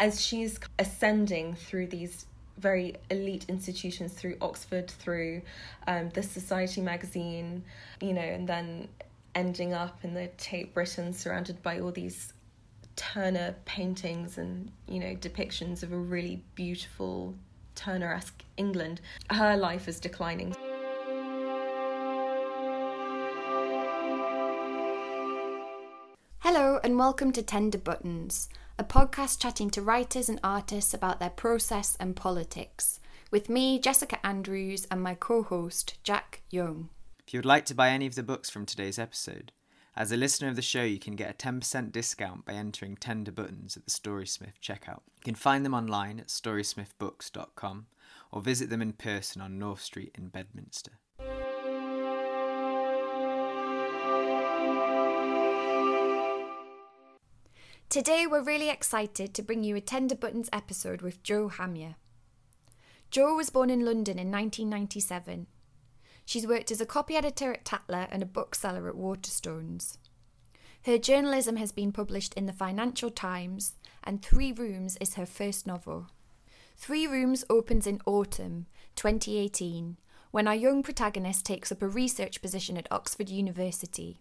as she's ascending through these very elite institutions through Oxford, through um, the Society magazine, you know, and then ending up in the Tate Britain surrounded by all these Turner paintings and, you know, depictions of a really beautiful Turner esque England. Her life is declining. Hello, and welcome to Tender Buttons, a podcast chatting to writers and artists about their process and politics, with me, Jessica Andrews, and my co host, Jack Young. If you would like to buy any of the books from today's episode, as a listener of the show, you can get a 10% discount by entering Tender Buttons at the Storysmith checkout. You can find them online at storysmithbooks.com or visit them in person on North Street in Bedminster. Today, we're really excited to bring you a Tender Buttons episode with Jo Hamya. Jo was born in London in 1997. She's worked as a copy editor at Tatler and a bookseller at Waterstones. Her journalism has been published in the Financial Times, and Three Rooms is her first novel. Three Rooms opens in autumn 2018 when our young protagonist takes up a research position at Oxford University.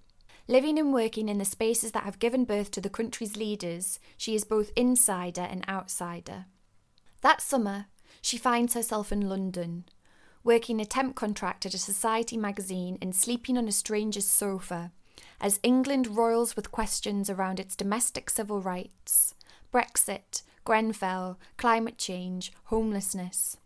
Living and working in the spaces that have given birth to the country's leaders, she is both insider and outsider. That summer, she finds herself in London, working a temp contract at a society magazine and sleeping on a stranger's sofa, as England roils with questions around its domestic civil rights, Brexit, Grenfell, climate change, homelessness.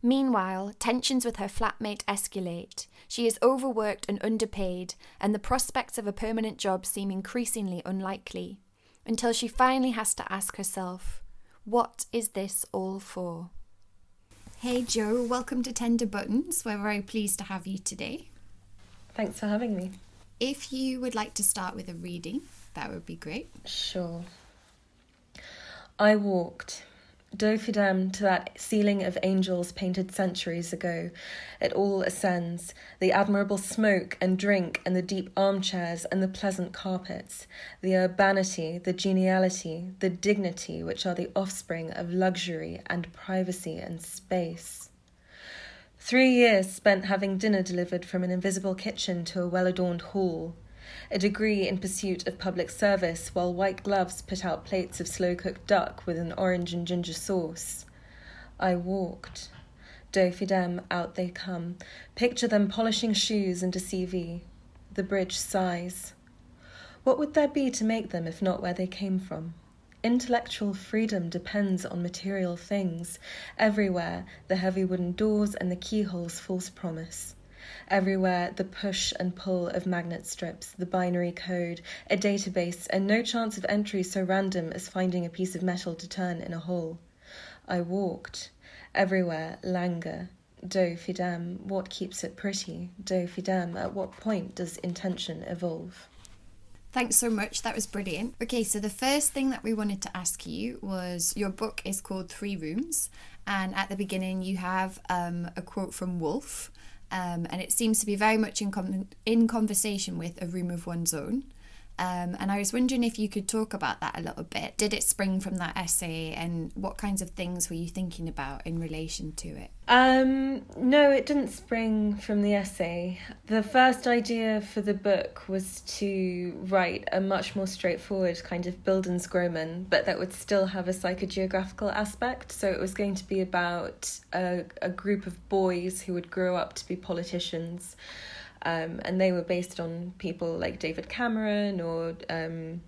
Meanwhile, tensions with her flatmate escalate. She is overworked and underpaid, and the prospects of a permanent job seem increasingly unlikely, until she finally has to ask herself, What is this all for? Hey Jo, welcome to Tender Buttons. We're very pleased to have you today. Thanks for having me. If you would like to start with a reading, that would be great. Sure. I walked Dofidem to that ceiling of angels painted centuries ago. It all ascends the admirable smoke and drink, and the deep armchairs and the pleasant carpets, the urbanity, the geniality, the dignity which are the offspring of luxury and privacy and space. Three years spent having dinner delivered from an invisible kitchen to a well adorned hall a degree in pursuit of public service, while white gloves put out plates of slow cooked duck with an orange and ginger sauce. I walked. Do fidem, out they come. Picture them polishing shoes and into CV. The bridge sighs. What would there be to make them if not where they came from? Intellectual freedom depends on material things. Everywhere, the heavy wooden doors and the keyholes false promise. Everywhere, the push and pull of magnet strips, the binary code, a database, and no chance of entry so random as finding a piece of metal to turn in a hole. I walked. Everywhere, languor. Do fidem, what keeps it pretty? Do fidem, at what point does intention evolve? Thanks so much. That was brilliant. Okay, so the first thing that we wanted to ask you was your book is called Three Rooms, and at the beginning you have um, a quote from Woolf, um, and it seems to be very much in, com- in conversation with a room of one's own. Um, and I was wondering if you could talk about that a little bit. Did it spring from that essay, and what kinds of things were you thinking about in relation to it? Um, no, it didn't spring from the essay. The first idea for the book was to write a much more straightforward kind of Bildungsroman, but that would still have a psychogeographical aspect. So it was going to be about a, a group of boys who would grow up to be politicians. Um, and they were based on people like David Cameron or um,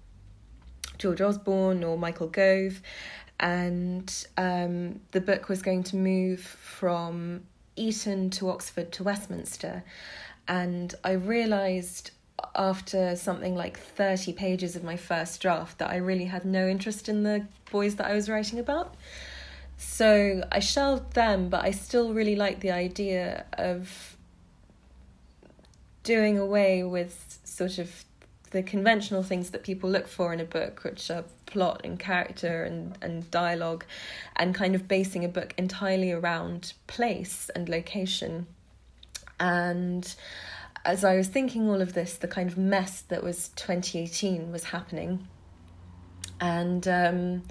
George Osborne or Michael Gove. And um, the book was going to move from Eton to Oxford to Westminster. And I realised after something like 30 pages of my first draft that I really had no interest in the boys that I was writing about. So I shelved them, but I still really liked the idea of doing away with sort of the conventional things that people look for in a book, which are plot and character and, and dialogue, and kind of basing a book entirely around place and location. And as I was thinking all of this, the kind of mess that was 2018 was happening. And um,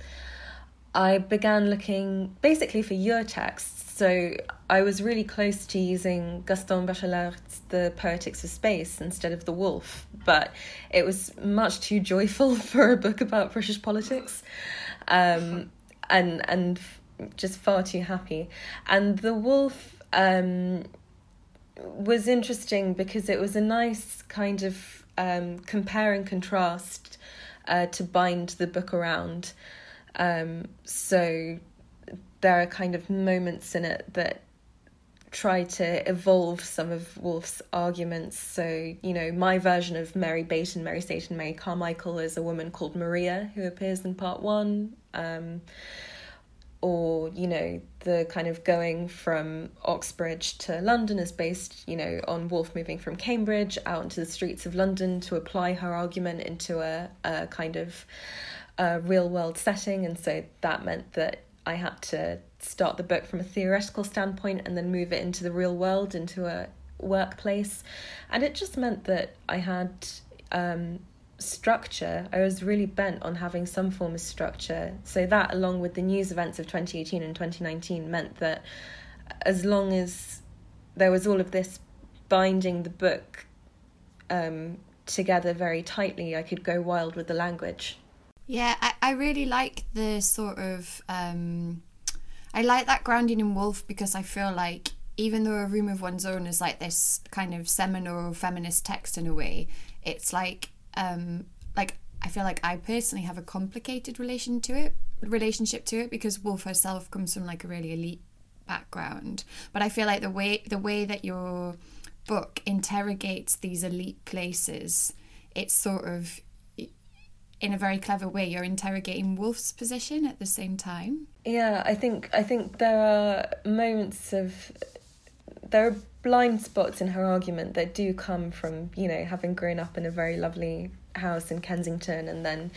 I began looking basically for your texts. So I was really close to using Gaston Bachelard's The Poetics of Space instead of The Woolf, but it was much too joyful for a book about British politics. Um, and and just far too happy. And The Woolf um, was interesting because it was a nice kind of um, compare and contrast uh, to bind the book around. Um, so there are kind of moments in it that try to evolve some of Woolf's arguments. So, you know, my version of Mary Beton, Mary Seton, Mary Carmichael is a woman called Maria who appears in part one. Um, or you know the kind of going from Oxbridge to London is based you know on Woolf moving from Cambridge out into the streets of London to apply her argument into a, a kind of a real world setting and so that meant that I had to start the book from a theoretical standpoint and then move it into the real world into a workplace and it just meant that I had um, structure. I was really bent on having some form of structure. So that, along with the news events of 2018 and 2019, meant that as long as there was all of this binding the book um, together very tightly, I could go wild with the language. Yeah, I, I really like the sort of. Um, I like that grounding in Woolf because I feel like even though A Room of One's Own is like this kind of seminal feminist text in a way, it's like um, like I feel like I personally have a complicated relation to it relationship to it because Woolf herself comes from like a really elite background. But I feel like the way the way that your book interrogates these elite places, it's sort of in a very clever way you're interrogating Woolf's position at the same time. Yeah, I think I think there are moments of there are blind spots in her argument that do come from you know having grown up in a very lovely house in Kensington and then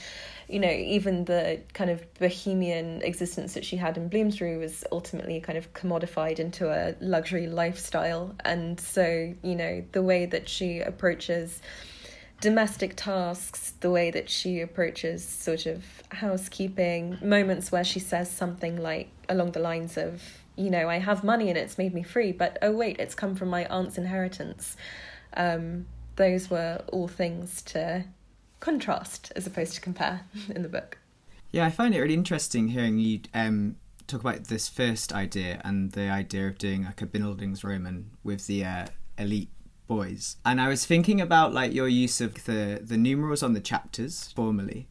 you know even the kind of bohemian existence that she had in Bloomsbury was ultimately kind of commodified into a luxury lifestyle and so you know the way that she approaches domestic tasks the way that she approaches sort of housekeeping moments where she says something like along the lines of you know, I have money and it's made me free, but oh wait, it's come from my aunt's inheritance. Um, those were all things to contrast as opposed to compare in the book. Yeah, I find it really interesting hearing you um, talk about this first idea and the idea of doing like a Bildungsroman with the uh, elite boys. And I was thinking about like your use of the the numerals on the chapters formally.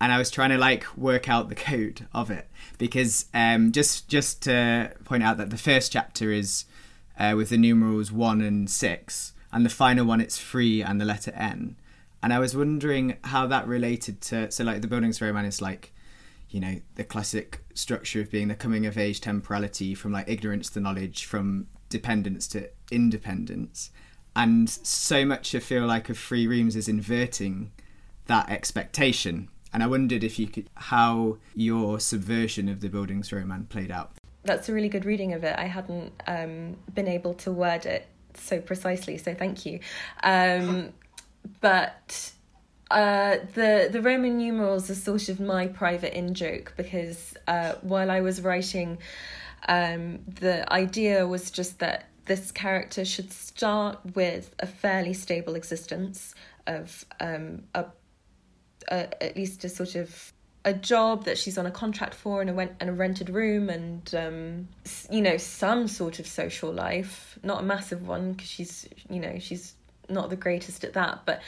And I was trying to like work out the code of it. Because um, just just to point out that the first chapter is uh, with the numerals one and six, and the final one it's three and the letter N, and I was wondering how that related to so like the Bildungsroman is like you know the classic structure of being the coming of age temporality from like ignorance to knowledge from dependence to independence and so much I feel like of Three Rooms is inverting that expectation and I wondered if you could how your subversion of the Bildungsroman played out. That's a really good reading of it. I hadn't um, been able to word it so precisely, so thank you. Um, but uh, the the Roman numerals are sort of my private in joke because uh, while I was writing, um, the idea was just that this character should start with a fairly stable existence of um, a a, at least a sort of a job that she's on a contract for and a, rent, and a rented room and um, you know some sort of social life. Not a massive one because she's you know she's not the greatest at that but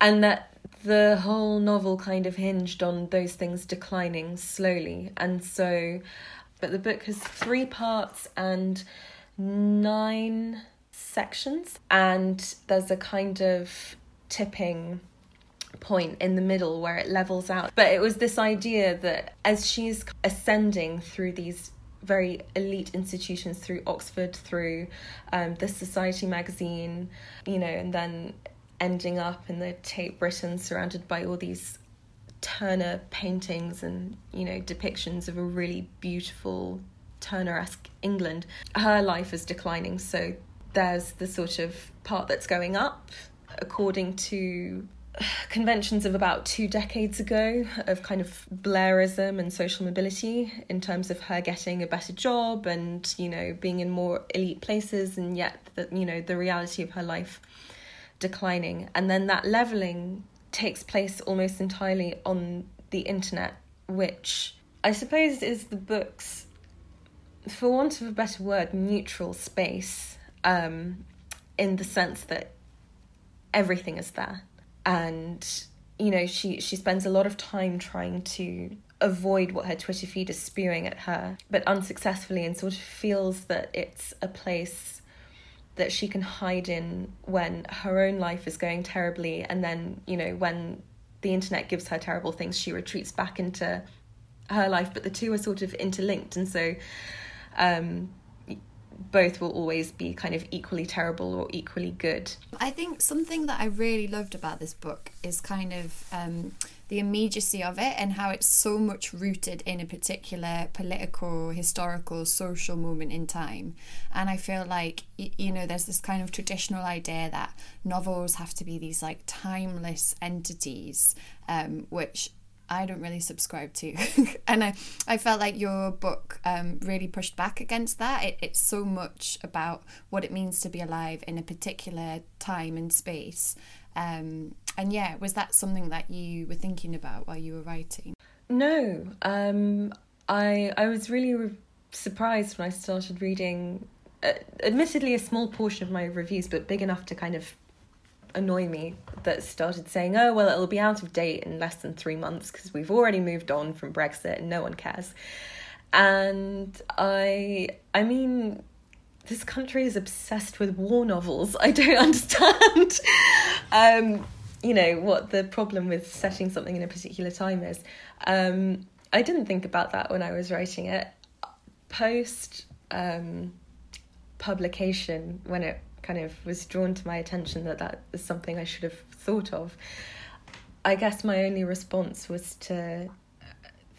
and that the whole novel kind of hinged on those things declining slowly. And so but the book has three parts and nine sections and there's a kind of tipping point in the middle where it levels out. But it was this idea that as she's ascending through these very elite institutions through Oxford, through um, the Society magazine, you know, and then ending up in the Tate Britain surrounded by all these Turner paintings and, you know, depictions of a really beautiful Turner esque England. Her life is declining, so there's the sort of part that's going up according to conventions of about two decades ago of kind of Blairism and social mobility in terms of her getting a better job and you know being in more elite places and yet you know the reality of her life declining and then that leveling takes place almost entirely on the internet which I suppose is the book's for want of a better word neutral space um, in the sense that everything is there. And you know she she spends a lot of time trying to avoid what her twitter feed is spewing at her but unsuccessfully and sort of feels that it's a place that she can hide in when her own life is going terribly and then you know when the internet gives her terrible things she retreats back into her life. But the two are sort of interlinked and so um both will always be kind of equally terrible or equally good. I think something that I really loved about this book is kind of um, the immediacy of it and how it's so much rooted in a particular political, historical, social moment in time. And I feel like, you know, there's this kind of traditional idea that novels have to be these like timeless entities, um, which I don't really subscribe to. and I, I felt like your book um, really pushed back against that. It, it's so much about what it means to be alive in a particular time and space. Um, and yeah, was that something that you were thinking about while you were writing? No. Um, I, I was really re- surprised when I started reading, uh, admittedly, a small portion of my reviews, but big enough to kind of annoy me that started saying, oh, well, it'll be out of date in less than three months because we've already moved on from Brexit and no one cares. And I, I mean, this country is obsessed with war novels. I don't understand, um, you know, what the problem with setting something in a particular time is. Um, I didn't think about that when I was writing it. Post um, publication, when it kind of was drawn to my attention that that is something I should have thought of. I guess my only response was to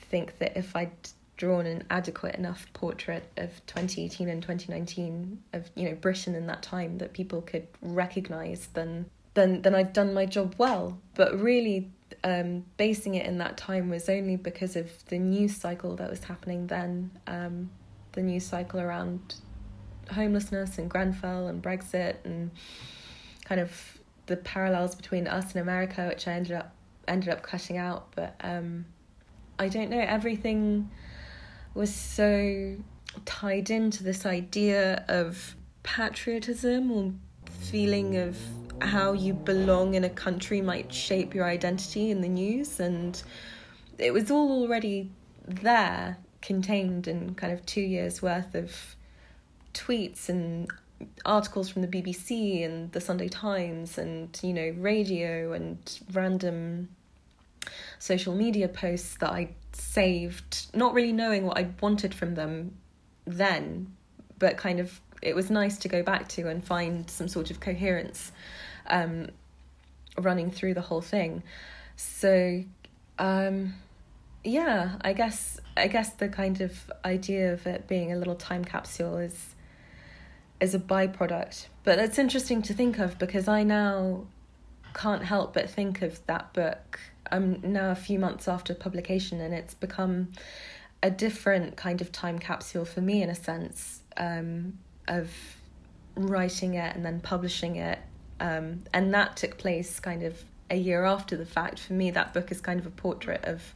think that if I'd drawn an adequate enough portrait of 2018 and 2019 of you know Britain in that time that people could recognise, then then then I'd done my job well. But really, um, basing it in that time was only because of the news cycle that was happening then. Um, the news cycle around homelessness and Grenfell and Brexit and kind of the parallels between us and America, which I ended up ended up cutting out. But um, I don't know. Everything was so tied into this idea of patriotism or feeling of how you belong in a country might shape your identity in the news and it was all already there contained in kind of two years worth of tweets and articles from the BBC and the Sunday Times and you know radio and random social media posts that I saved, not really knowing what I wanted from them then, but kind of it was nice to go back to and find some sort of coherence um, running through the whole thing. So um, yeah, I guess I guess the kind of idea of it being a little time capsule is as a byproduct. But it's interesting to think of because I now can't help but think of that book. I'm now a few months after publication, and it's become a different kind of time capsule for me, in a sense, um, of writing it and then publishing it. Um, and that took place kind of a year after the fact. For me, that book is kind of a portrait of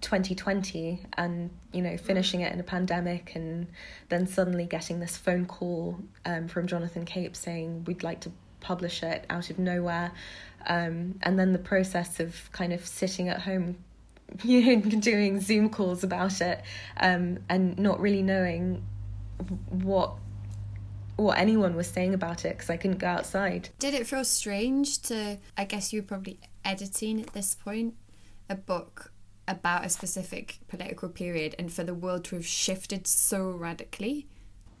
2020 and you know finishing it in a pandemic and then suddenly getting this phone call um, from Jonathan Cape saying we'd like to publish it out of nowhere um, and then the process of kind of sitting at home doing zoom calls about it um, and not really knowing what what anyone was saying about it because I couldn't go outside. Did it feel strange to I guess you were probably editing at this point a book about a specific political period and for the world to have shifted so radically?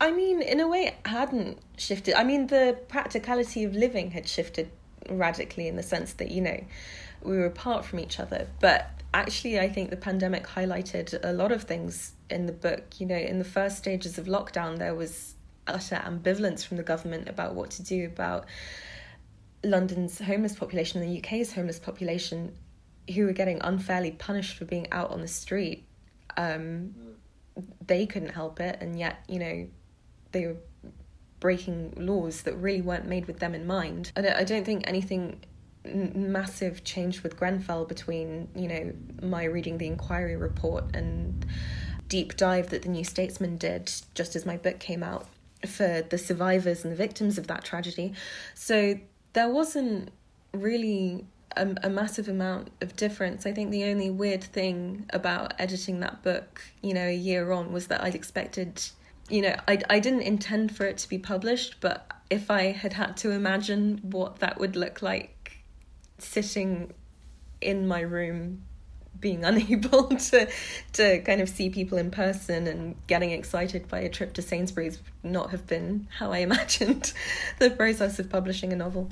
I mean, in a way, it hadn't shifted. I mean, the practicality of living had shifted radically in the sense that, you know, we were apart from each other. But actually, I think the pandemic highlighted a lot of things in the book. You know, in the first stages of lockdown, there was utter ambivalence from the government about what to do about London's homeless population the UK's homeless population who were getting unfairly punished for being out on the street. Um, they couldn't help it, and yet, you know, they were breaking laws that really weren't made with them in mind. Don't, I don't think anything massive changed with Grenfell between, you know, my reading the inquiry report and deep dive that the New Statesman did just as my book came out for the survivors and the victims of that tragedy. So there wasn't really a, a, massive amount of difference. I think the only weird thing about editing that book, you know, a year on was that I'd expected, you know, I, I didn't intend for it to be published, but if I had had to imagine what that would look like sitting in my room being unable to to kind of see people in person and getting excited by a trip to Sainsbury's would not have been how I imagined the process of publishing a novel.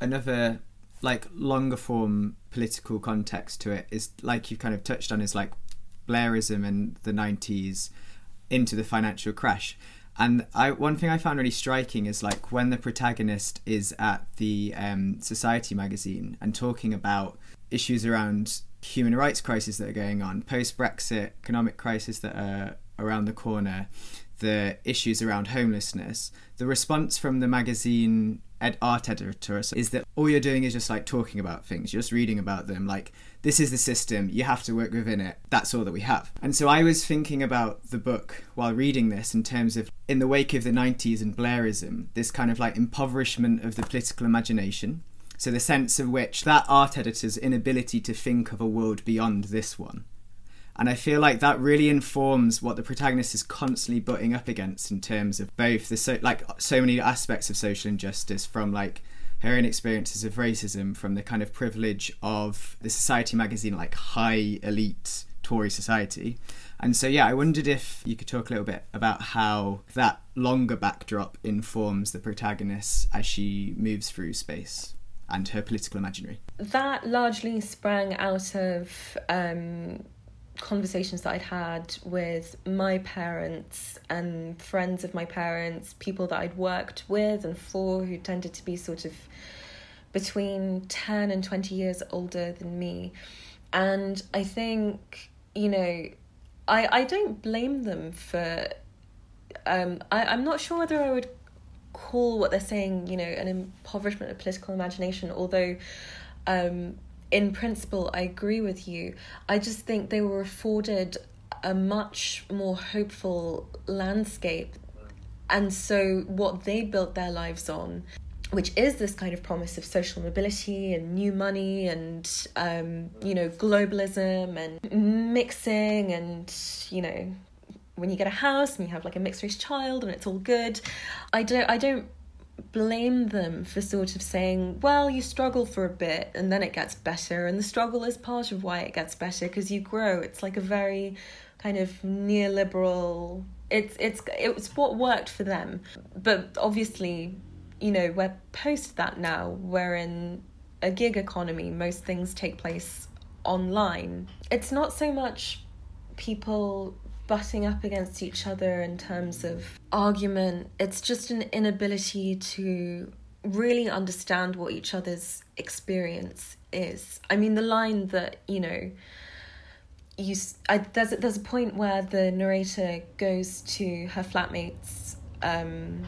Another like longer form political context to it is like you kind of touched on is like Blairism in the 90s into the financial crash. And I one thing I found really striking is like when the protagonist is at the um, Society magazine and talking about issues around human rights crisis that are going on, post Brexit economic crisis that are around the corner, the issues around homelessness. The response from the magazine ed- art editor is that all you're doing is just like talking about things, you're just reading about them. Like this is the system, you have to work within it. That's all that we have. And so I was thinking about the book while reading this in terms of in the wake of the 90s and Blairism, this kind of like impoverishment of the political imagination so the sense of which that art editor's inability to think of a world beyond this one. And I feel like that really informs what the protagonist is constantly butting up against in terms of both the so like so many aspects of social injustice from like her own experiences of racism, from the kind of privilege of the society magazine, like high elite Tory society. And so, yeah, I wondered if you could talk a little bit about how that longer backdrop informs the protagonist as she moves through space and her political imaginary? That largely sprang out of um, conversations that I'd had with my parents and friends of my parents, people that I'd worked with and for who tended to be sort of between 10 and 20 years older than me. And I think, you know, I, I don't blame them for. Um, I, I'm not sure whether I would call what they're saying, you know, an impoverishment of political imagination, although um, in principle I agree with you. I just think they were afforded a much more hopeful landscape. And so what they built their lives on which is this kind of promise of social mobility and new money and um, you know globalism and mixing and you know when you get a house and you have like a mixed race child and it's all good i don't i don't blame them for sort of saying well you struggle for a bit and then it gets better and the struggle is part of why it gets better because you grow. It's like a very kind of neoliberal it's it's it's what worked for them. But obviously you know we're post that now we're in a gig economy most things take place online. It's not so much people butting up against each other in terms of argument. It's just an inability to really understand what each other's experience is. I mean, the line that, you know, you I, there's a, there's a point where the narrator goes to her flatmate's um,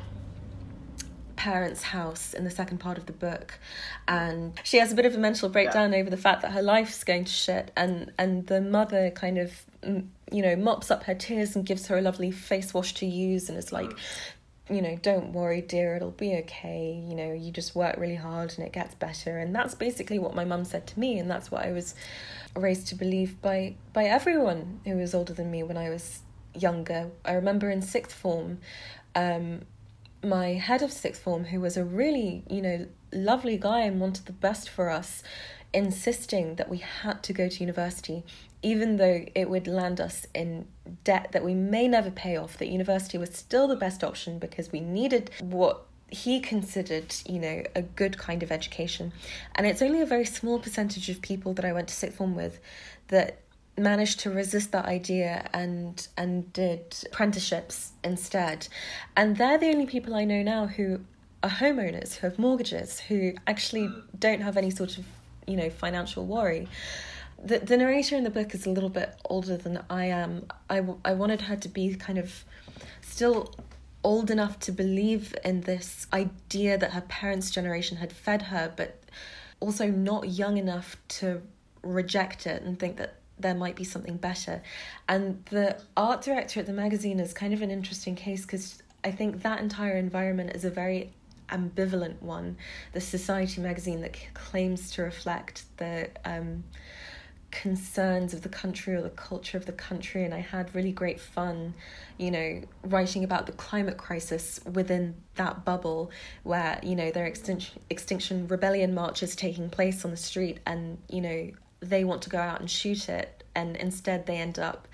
parents' house in the second part of the book, and she has a bit of a mental breakdown yeah. over the fact that her life's going to shit, and and the mother kind of you know mops up her tears and gives her a lovely face wash to use, and is like. You know, don't worry, dear, it'll be okay. You know, you just work really hard and it gets better. And that's basically what my mum said to me, and that's what I was raised to believe by by everyone who was older than me when I was younger. I remember in sixth form, um, my head of sixth form, who was a really, you know, lovely guy and wanted the best for us, insisting that we had to go to university, even though it would land us in debt that we may never pay off, that university was still the best option because we needed what he considered, you know, a good kind of education. And it's only a very small percentage of people that I went to sixth form with that managed to resist that idea and and did apprenticeships instead and they're the only people i know now who are homeowners who have mortgages who actually don't have any sort of you know financial worry the, the narrator in the book is a little bit older than I am. I, I wanted her to be kind of still old enough to believe in this idea that her parents' generation had fed her, but also not young enough to reject it and think that there might be something better. And the art director at the magazine is kind of an interesting case because I think that entire environment is a very ambivalent one. The Society magazine that claims to reflect the um, concerns of the country or the culture of the country and I had really great fun, you know, writing about the climate crisis within that bubble where, you know, there are extinction extinction rebellion marches taking place on the street and, you know, they want to go out and shoot it and instead they end up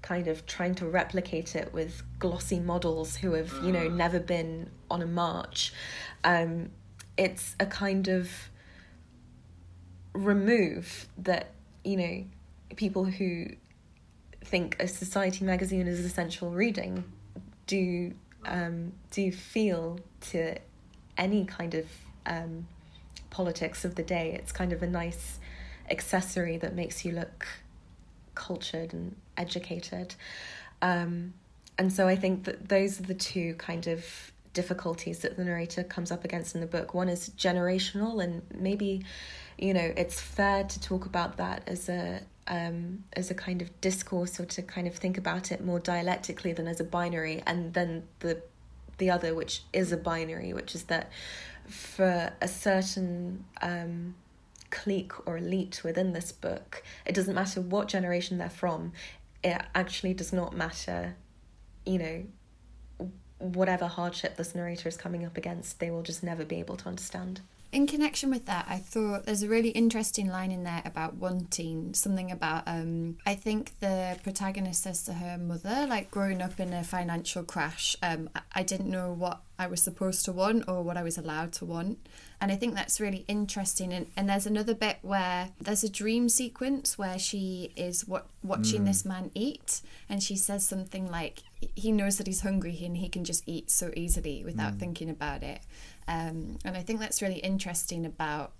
kind of trying to replicate it with glossy models who have, you know, mm. never been on a march. Um, it's a kind of remove that you know, people who think a society magazine is essential reading do um, do feel to any kind of um, politics of the day. It's kind of a nice accessory that makes you look cultured and educated. Um, and so I think that those are the two kind of difficulties that the narrator comes up against in the book. One is generational, and maybe you know it's fair to talk about that as a um, as a kind of discourse or to kind of think about it more dialectically than as a binary, and then the the other, which is a binary, which is that for a certain um, clique or elite within this book, it doesn't matter what generation they're from. It actually does not matter, you know, whatever hardship this narrator is coming up against, they will just never be able to understand. In connection with that, I thought there's a really interesting line in there about wanting something about. Um, I think the protagonist says to her mother, like growing up in a financial crash, um, I didn't know what I was supposed to want or what I was allowed to want. And I think that's really interesting. And, and there's another bit where there's a dream sequence where she is what, watching mm. this man eat, and she says something like, he knows that he's hungry and he can just eat so easily without mm. thinking about it. Um, and I think that's really interesting about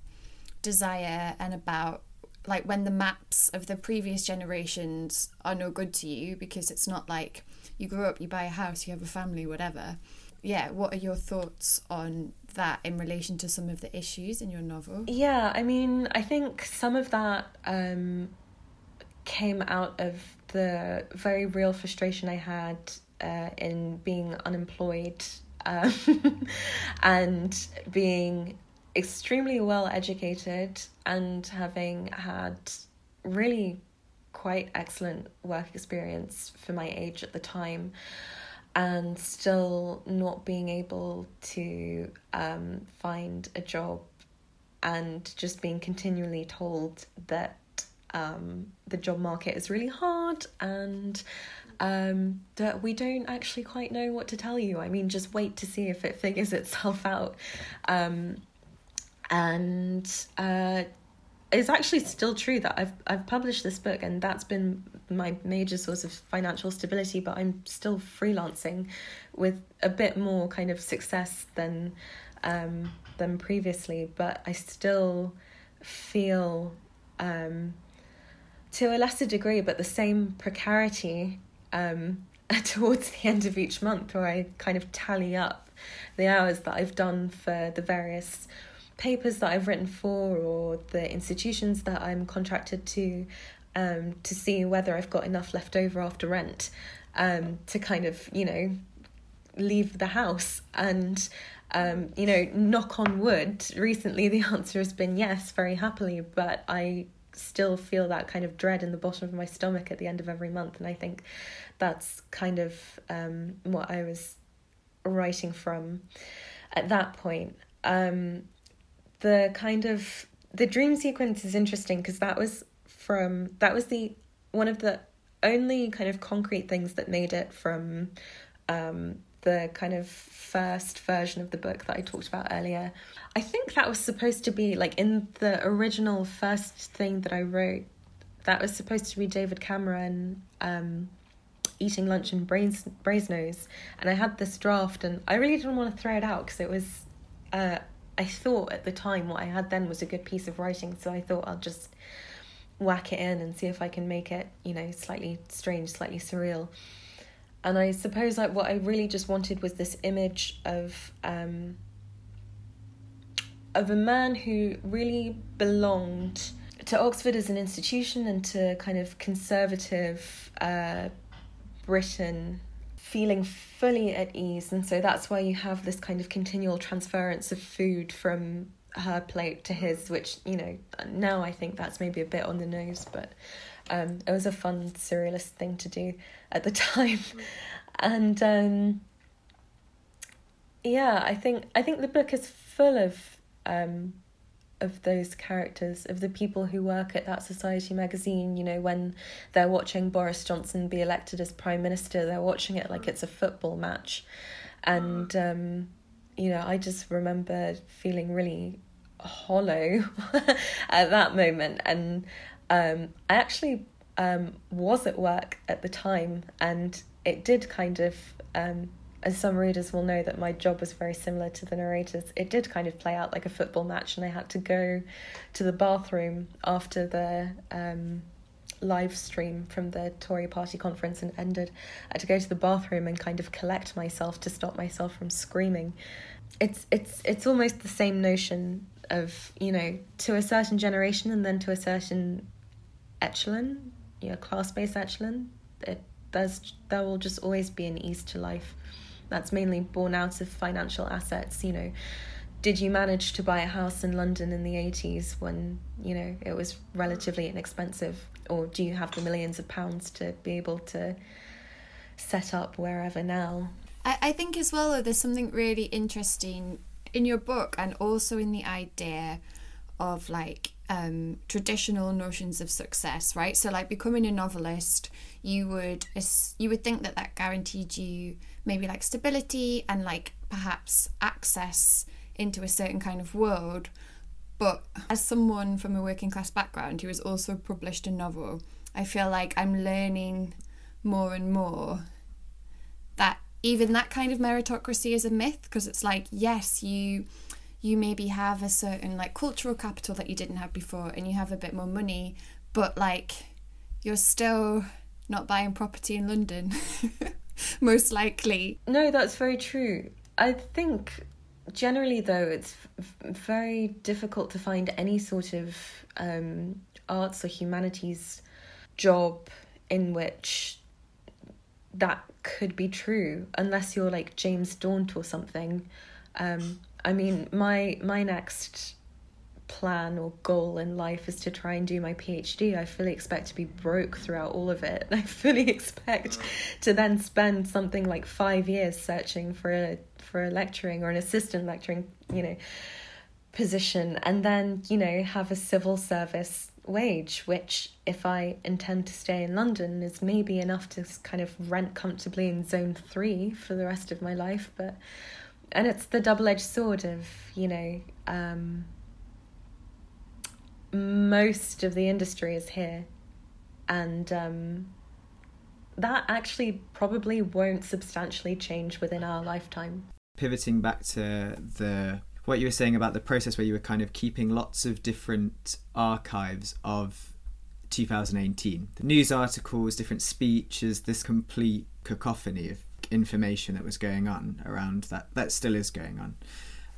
desire and about like when the maps of the previous generations are no good to you because it's not like you grow up, you buy a house, you have a family, whatever. Yeah, what are your thoughts on that in relation to some of the issues in your novel? Yeah, I mean, I think some of that um, came out of the very real frustration I had uh, in being unemployed um, and being extremely well educated and having had really quite excellent work experience for my age at the time and still not being able to um, find a job and just being continually told that um, the job market is really hard and um, that we don't actually quite know what to tell you. I mean, just wait to see if it figures itself out. Um, and uh, it's actually still true that I've I've published this book, and that's been my major source of financial stability. But I'm still freelancing with a bit more kind of success than um, than previously. But I still feel. Um, to a lesser degree, but the same precarity um, towards the end of each month where I kind of tally up the hours that I've done for the various papers that I've written for or the institutions that I'm contracted to um, to see whether I've got enough left over after rent um, to kind of, you know, leave the house. And, um, you know, knock on wood, recently the answer has been yes, very happily, but I still feel that kind of dread in the bottom of my stomach at the end of every month. And I think that's kind of um, what I was writing from at that point. Um, the kind of the dream sequence is interesting because that was from that was the one of the only kind of concrete things that made it from um, the kind of first version of the book that I talked about earlier. I think that was supposed to be like in the original first thing that I wrote, that was supposed to be David Cameron um, eating lunch in Brains. And I had this draft and I really didn't want to throw it out because it was uh, I thought at the time what I had then was a good piece of writing, so I thought I'll just whack it in and see if I can make it, you know, slightly strange, slightly surreal. And I suppose like what I really just wanted was this image of um, of a man who really belonged to Oxford as an institution and to kind of conservative uh, Britain feeling fully at ease. And so that's why you have this kind of continual transference of food from her plate to his, which, you know, now I think that's maybe a bit on the nose, but um, it was a fun surrealist thing to do at the time. And um, yeah, I think I think the book is full of um, of those characters, of the people who work at that Society magazine, you know, when they're watching Boris Johnson be elected as Prime Minister, they're watching it like it's a football match. And, um, you know, I just remember feeling really hollow at that moment. And um, I actually um, was at work at the time, and it did kind of um, as some readers will know that my job was very similar to the narrator's, it did kind of play out like a football match, and I had to go to the bathroom after the um, live stream from the Tory party conference and ended. I had to go to the bathroom and kind of collect myself to stop myself from screaming. It's it's it's almost the same notion of you know to a certain generation and then to a certain echelon, you know, class based echelon. It, there's there will just always be an ease to life. That's mainly born out of financial assets you know. Did you manage to buy a house in london in the 80s when you know it was relatively inexpensive? Or do you have the millions of pounds to be able to set up wherever now? I, I think as well there's something really interesting in your book and also in the idea of like um, traditional notions of success, right? So, like becoming a novelist, you would you would think that that guaranteed you maybe like stability and like perhaps access into a certain kind of world. But as someone from a working class background who has also published a novel, I feel like I'm learning more and more that even that kind of meritocracy is a myth because it's like yes you you maybe have a certain like cultural capital that you didn't have before and you have a bit more money but like you're still not buying property in London most likely. No that's very true. I think generally though it's very difficult to find any sort of um, arts or humanities job in which that could be true unless you're like James Daunt or something. Um, I mean, my my next plan or goal in life is to try and do my PhD. I fully expect to be broke throughout all of it. I fully expect to then spend something like five years searching for a for a lecturing or an assistant lecturing, you know, position, and then you know have a civil service wage, which if I intend to stay in London is maybe enough to kind of rent comfortably in zone three for the rest of my life, but and it's the double edged sword of you know um, most of the industry is here, and um, that actually probably won't substantially change within our lifetime. Pivoting back to the what you were saying about the process where you were kind of keeping lots of different archives of 2018 the news articles different speeches this complete cacophony of information that was going on around that that still is going on.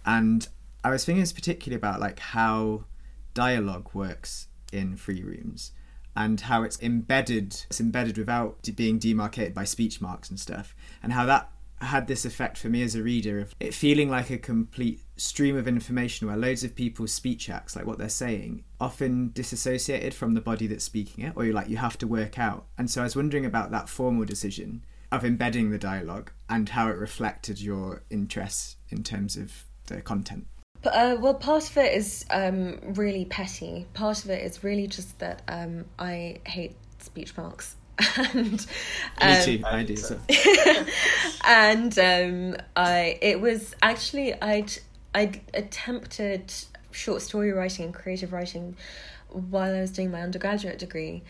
And i was thinking particularly about like how dialogue works in Three Rooms and how it's embedded it's embedded without being demarcated by speech marks and stuff and how that had this effect for me as a reader of it feeling like a complete stream of information where loads of people's speech acts like what they're saying often disassociated from the body that's speaking it or you like you have to work out. And so i was wondering about that formal decision of embedding the dialogue and how it reflected your interests in terms of the content? Uh, well, part of it is um, really petty. Part of it is really just that um, I hate speech marks. and um, me too. I do. So. and um, I, it was actually I'd I'd attempted short story writing and creative writing while I was doing my undergraduate degree.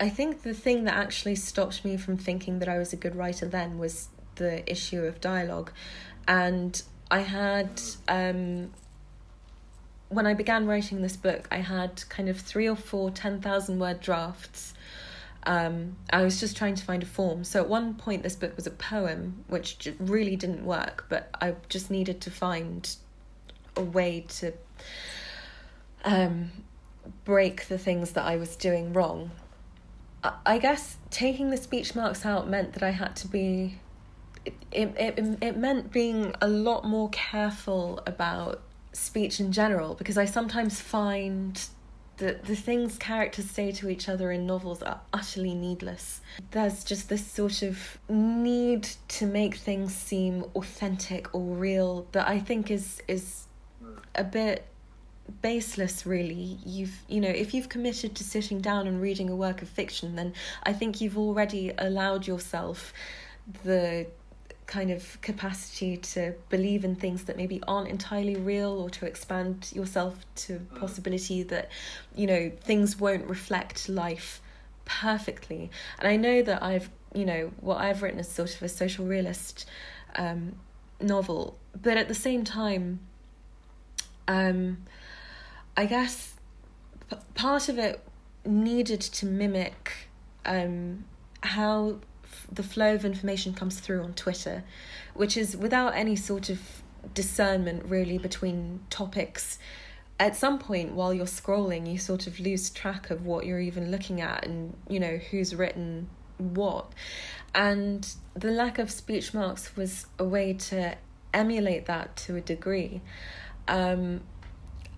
I think the thing that actually stopped me from thinking that I was a good writer then was the issue of dialogue. And I had um, when I began writing this book, I had kind of three or four 10,000 word drafts. Um, I was just trying to find a form. So at one point, this book was a poem, which really didn't work, but I just needed to find a way to um, break the things that I was doing wrong. I, guess taking the speech marks out meant that I had to be. It, it, it, it meant being a lot more careful about speech in general because I sometimes find that the things characters say to each other in novels are utterly needless. There's just this sort of need to make things seem authentic or real that I think is is a bit baseless really. You've you know if you've committed to sitting down and reading a work of fiction then i think you've already allowed yourself the kind of capacity to believe in things that maybe aren't entirely real or to expand yourself to mm. possibility that you know things won't reflect life perfectly. And i know that i've you know what i've written is sort of a social realist um, novel. But at the same time um, i guess p- part of it needed to mimic um, how the flow of information comes through on Twitter, which is without any sort of discernment really between topics. At some point while you're scrolling, you sort of lose track of what you're even looking at and, you know, who's written what. And the lack of speech marks was a way to emulate that to a degree. Um,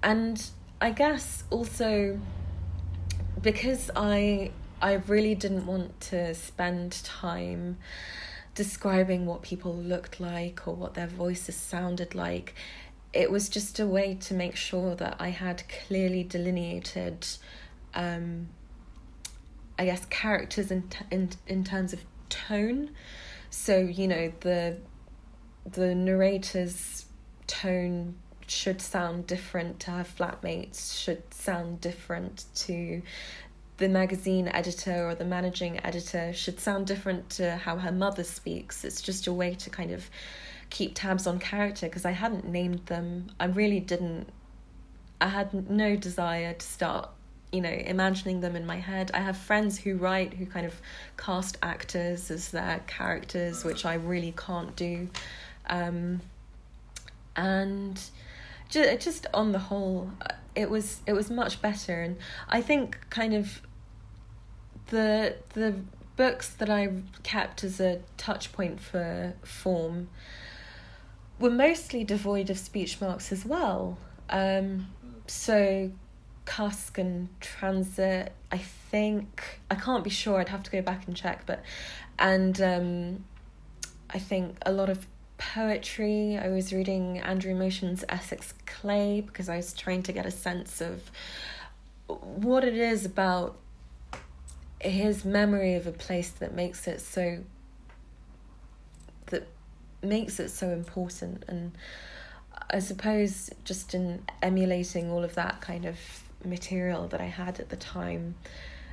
and I guess also because I I really didn't want to spend time describing what people looked like or what their voices sounded like. It was just a way to make sure that I had clearly delineated, um, I guess, characters in, t- in in terms of tone. So you know the the narrator's tone should sound different to her flatmates, should sound different to the magazine editor or the managing editor should sound different to how her mother speaks. It's just a way to kind of keep tabs on character because I hadn't named them. I really didn't. I had no desire to start, you know, imagining them in my head. I have friends who write who kind of cast actors as their characters, which I really can't do. Um, and just, just on the whole, it was it was much better, and I think kind of the the books that I kept as a touch point for form were mostly devoid of speech marks as well. Um, so Cusk and Transit, I think I can't be sure. I'd have to go back and check, but and um, I think a lot of poetry. I was reading Andrew Motion's Essex Clay because I was trying to get a sense of what it is about his memory of a place that makes it so that makes it so important and I suppose just in emulating all of that kind of material that I had at the time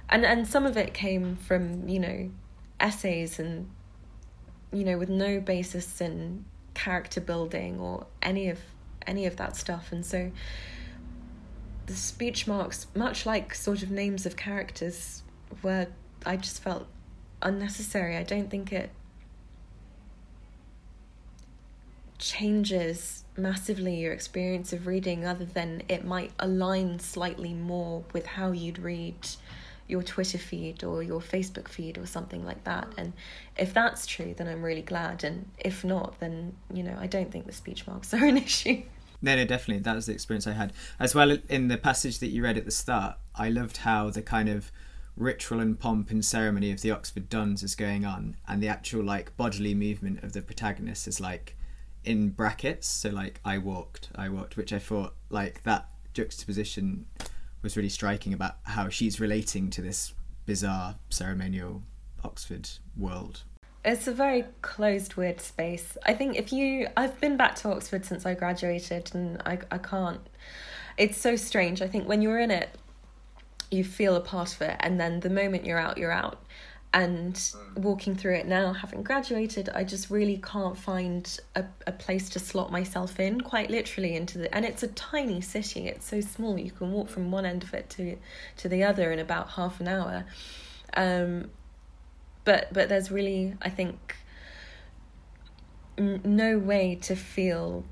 and and some of it came from you know essays and you know with no basis in character building or any of any of that stuff and so the speech marks much like sort of names of characters were I just felt unnecessary. I don't think it changes massively your experience of reading other than it might align slightly more with how you'd read your Twitter feed or your Facebook feed or something like that. And if that's true, then I'm really glad. And if not, then, you know, I don't think the speech marks are an issue. No, no, definitely. That was the experience I had. As well, in the passage that you read at the start, I loved how the kind of ritual and pomp and ceremony of the Oxford Dons is going on, and the actual like bodily movement of the protagonist is like in brackets. So like I walked, I walked, which I thought like that juxtaposition was really striking about how she's relating to this bizarre ceremonial Oxford world. It's a very closed, weird space. I think if you, I've been back to Oxford since I graduated, and I, I can't. It's so strange. I think when you're in it, you feel a part of it and then the moment you're out you're out and walking through it now having graduated i just really can't find a, a place to slot myself in quite literally into the and it's a tiny city it's so small you can walk from one end of it to to the other in about half an hour. Um, but but there's really i think n- no way to feel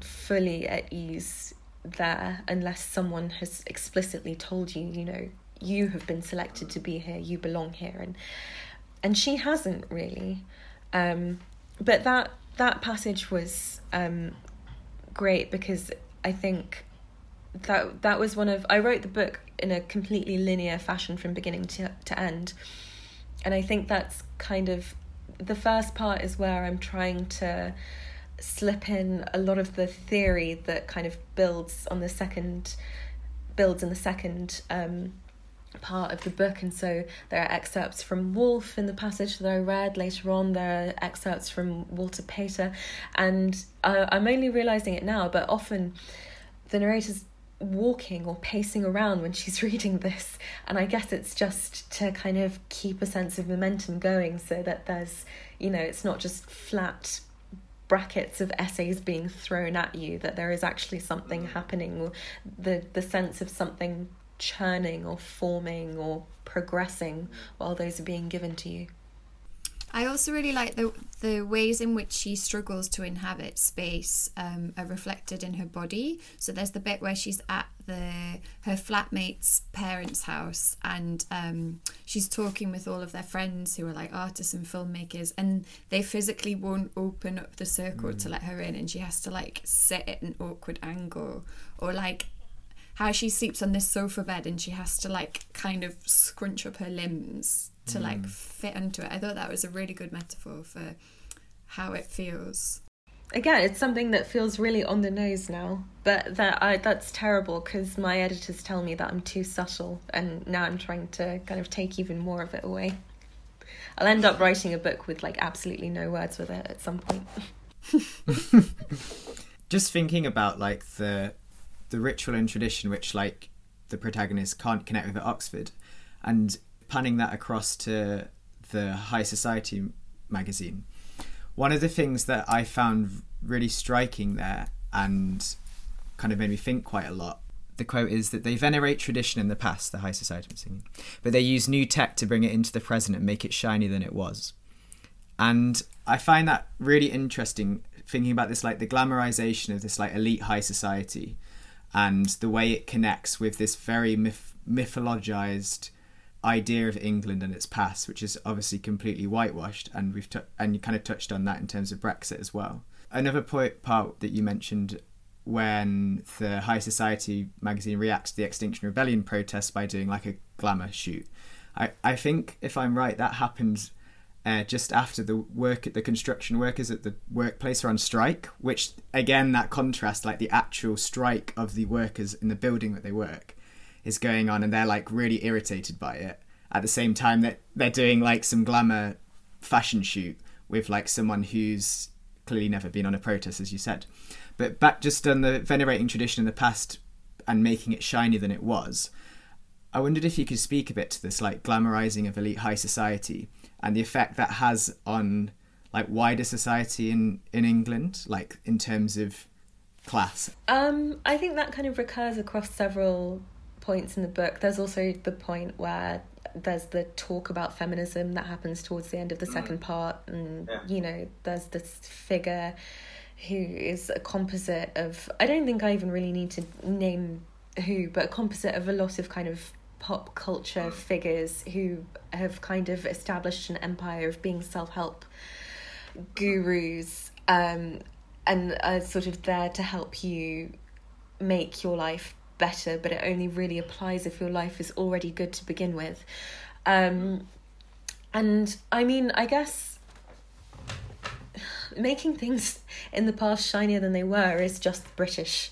fully at ease there unless someone has explicitly told you you know you have been selected to be here you belong here and and she hasn't really. Um, but that that passage was um, great because i think that that was one of i wrote the book in a completely linear fashion from beginning to, to end. And i think that's kind of the first part is where i'm trying to slip in a lot of the theory that kind of builds on the second builds in the second um, part of the book and so there are excerpts from Woolf in the passage that I read. Later on there are excerpts from Walter Pater. And uh, I'm only realizing it now but often the narrator's walking or pacing around when she's reading this. And I guess it's just to kind of keep a sense of momentum going so that there's you know it's not just flat brackets of essays being thrown at you that there is actually something happening or the the sense of something churning or forming or progressing while those are being given to you. I also really like the the ways in which she struggles to inhabit space um, are reflected in her body. So there's the bit where she's at the her flatmate's parents' house and um, she's talking with all of their friends who are like artists and filmmakers, and they physically won't open up the circle mm. to let her in, and she has to like sit at an awkward angle or like how she sleeps on this sofa bed and she has to like kind of scrunch up her limbs to mm. like fit into it. I thought that was a really good metaphor for how it feels. Again, it's something that feels really on the nose now, but that I that's terrible because my editors tell me that I'm too subtle, and now I'm trying to kind of take even more of it away. I'll end up writing a book with like absolutely no words with it at some point. Just thinking about like the the ritual and tradition which like the protagonist can't connect with at Oxford, and panning that across to the High Society magazine. One of the things that I found really striking there and kind of made me think quite a lot. The quote is that they venerate tradition in the past, the High Society magazine, but they use new tech to bring it into the present and make it shinier than it was. And I find that really interesting, thinking about this like the glamorization of this like elite high society and the way it connects with this very myth- mythologized idea of England and its past, which is obviously completely whitewashed, and we've t- and you kind of touched on that in terms of Brexit as well. Another point, part that you mentioned when the High Society magazine reacts to the Extinction Rebellion protests by doing like a glamour shoot. I, I think if I'm right, that happened uh, just after the work at the construction workers at the workplace are on strike which again that contrast like the actual strike of the workers in the building that they work is going on and they're like really irritated by it. At the same time that they're doing like some glamour fashion shoot with like someone who's clearly never been on a protest as you said. But back just on the venerating tradition in the past and making it shinier than it was i wondered if you could speak a bit to this like glamorizing of elite high society and the effect that has on like wider society in in England, like in terms of class? Um, I think that kind of recurs across several points in the book. There's also the point where there's the talk about feminism that happens towards the end of the mm. second part, and yeah. you know, there's this figure who is a composite of. I don't think I even really need to name who, but a composite of a lot of kind of pop culture figures who have kind of established an empire of being self help gurus um, and are sort of there to help you make your life better, but it only really applies if your life is already good to begin with. Um, and I mean, I guess making things in the past shinier than they were is just British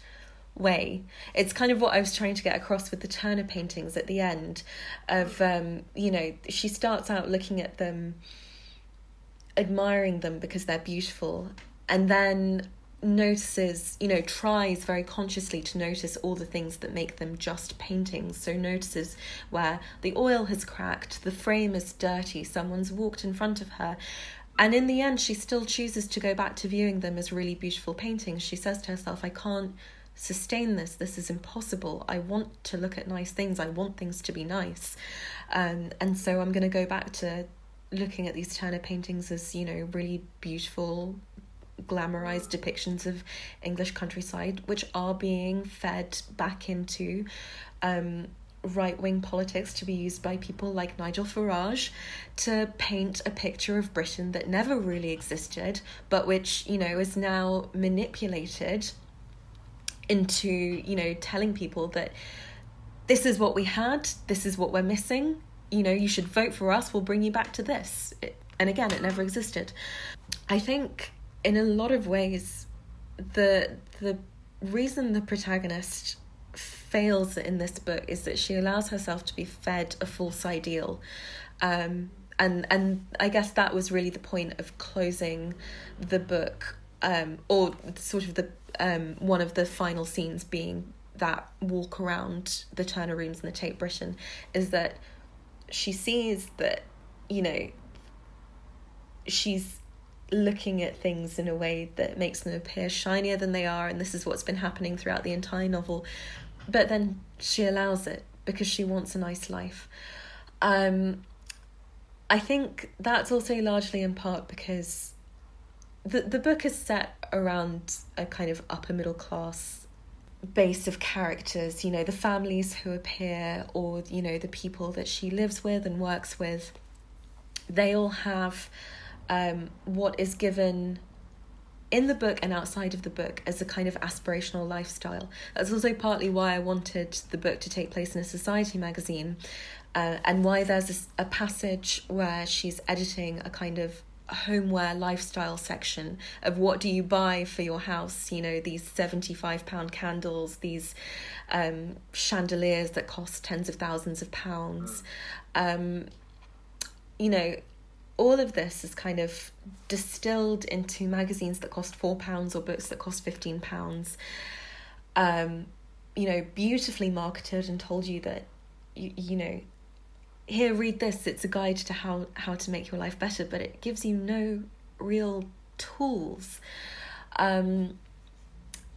way. It's kind of what I was trying to get across with the Turner paintings at the end of um, you know, she starts out looking at them admiring them because they're beautiful and then notices, you know, tries very consciously to notice all the things that make them just paintings. So notices where the oil has cracked, the frame is dirty, someone's walked in front of her. And in the end, she still chooses to go back to viewing them as really beautiful paintings. She says to herself, I can't sustain this. This is impossible. I want to look at nice things. I want things to be nice. Um, and so I'm going to go back to looking at these Turner paintings as, you know, really beautiful, glamorized depictions of English countryside, which are being fed back into um, right wing politics to be used by people like Nigel Farage to paint a picture of Britain that never really existed, but which, you know, is now manipulated into, you know, telling people that this is what we had, this is what we're missing, you know, you should vote for us, we'll bring you back to this. and again, it never existed. I think in a lot of ways, the the reason the protagonist fails in this book is that she allows herself to be fed a false ideal. Um, and and I guess that was really the point of closing the book, um, or sort of the um, one of the final scenes being that walk around the Turner rooms in the Tate Britain, is that she sees that you know she's looking at things in a way that makes them appear shinier than they are and this is what's been happening throughout the entire novel. But then she allows it because she wants a nice life. Um, i think that's also largely in part because the the book is set around a kind of upper middle class base of characters you know the families who appear or you know the people that she lives with and works with they all have um, what is given in the book and outside of the book as a kind of aspirational lifestyle. That's also partly why I wanted the book to take place in a society magazine, uh, and why there's a, a passage where she's editing a kind of homeware lifestyle section of what do you buy for your house you know these 75 pound candles these um, chandeliers that cost tens of thousands of pounds um, you know all of this is kind of distilled into magazines that cost four pounds or books that cost fifteen pounds. Um, you know, beautifully marketed and told you that you you know, here read this. It's a guide to how how to make your life better, but it gives you no real tools. Um,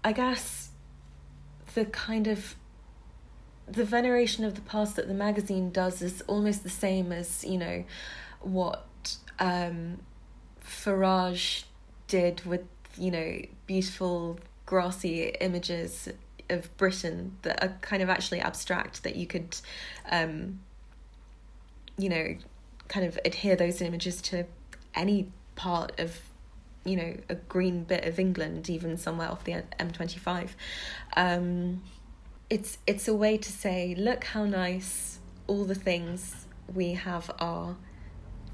I guess the kind of the veneration of the past that the magazine does is almost the same as you know what um, Farage did with you know beautiful grassy images of Britain that are kind of actually abstract that you could um, you know kind of adhere those images to any part of you know a green bit of England even somewhere off the M25 um, it's it's a way to say look how nice all the things we have are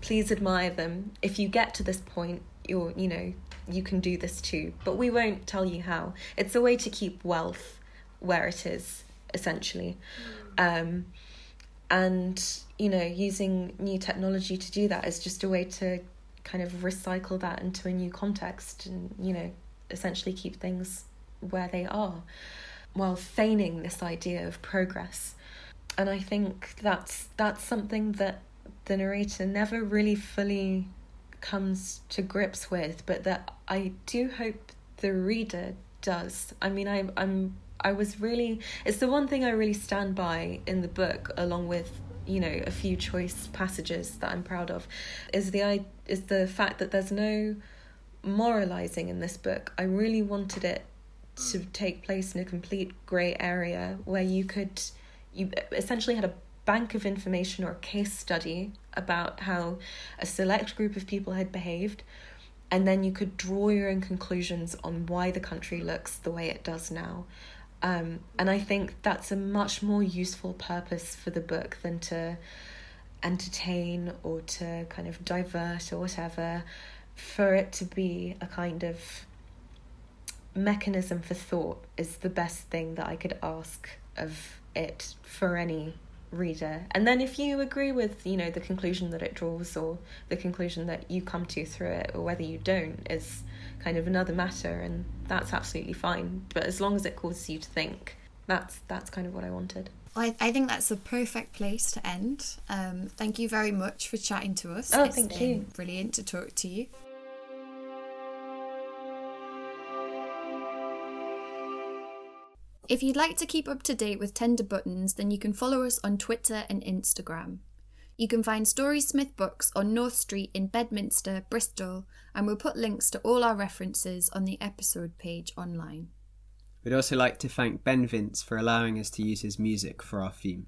please admire them. If you get to this point, you're, you know, you can do this too. But we won't tell you how. It's a way to keep wealth where it is, essentially. Mm. Um, and, you know, using new technology to do that is just a way to kind of recycle that into a new context and, you know, essentially keep things where they are while feigning this idea of progress. And I think that's that's something that the narrator never really fully comes to grips with, but that I do hope the reader does. I mean, I, I'm I was really it's the one thing I really stand by in the book, along with you know a few choice passages that I'm proud of, is the is the fact that there's no moralizing in this book. I really wanted it to take place in a complete grey area where you could you essentially had a bank of information or a case study about how a select group of people had behaved and then you could draw your own conclusions on why the country looks the way it does now um, and i think that's a much more useful purpose for the book than to entertain or to kind of divert or whatever for it to be a kind of mechanism for thought is the best thing that i could ask of it for any reader. And then if you agree with, you know, the conclusion that it draws or the conclusion that you come to through it or whether you don't is kind of another matter and that's absolutely fine. But as long as it causes you to think, that's that's kind of what I wanted. I, I think that's the perfect place to end. Um, thank you very much for chatting to us. Oh, It's thank been you. Brilliant to talk to you. If you'd like to keep up to date with Tender Buttons, then you can follow us on Twitter and Instagram. You can find Storysmith books on North Street in Bedminster, Bristol, and we'll put links to all our references on the episode page online. We'd also like to thank Ben Vince for allowing us to use his music for our theme.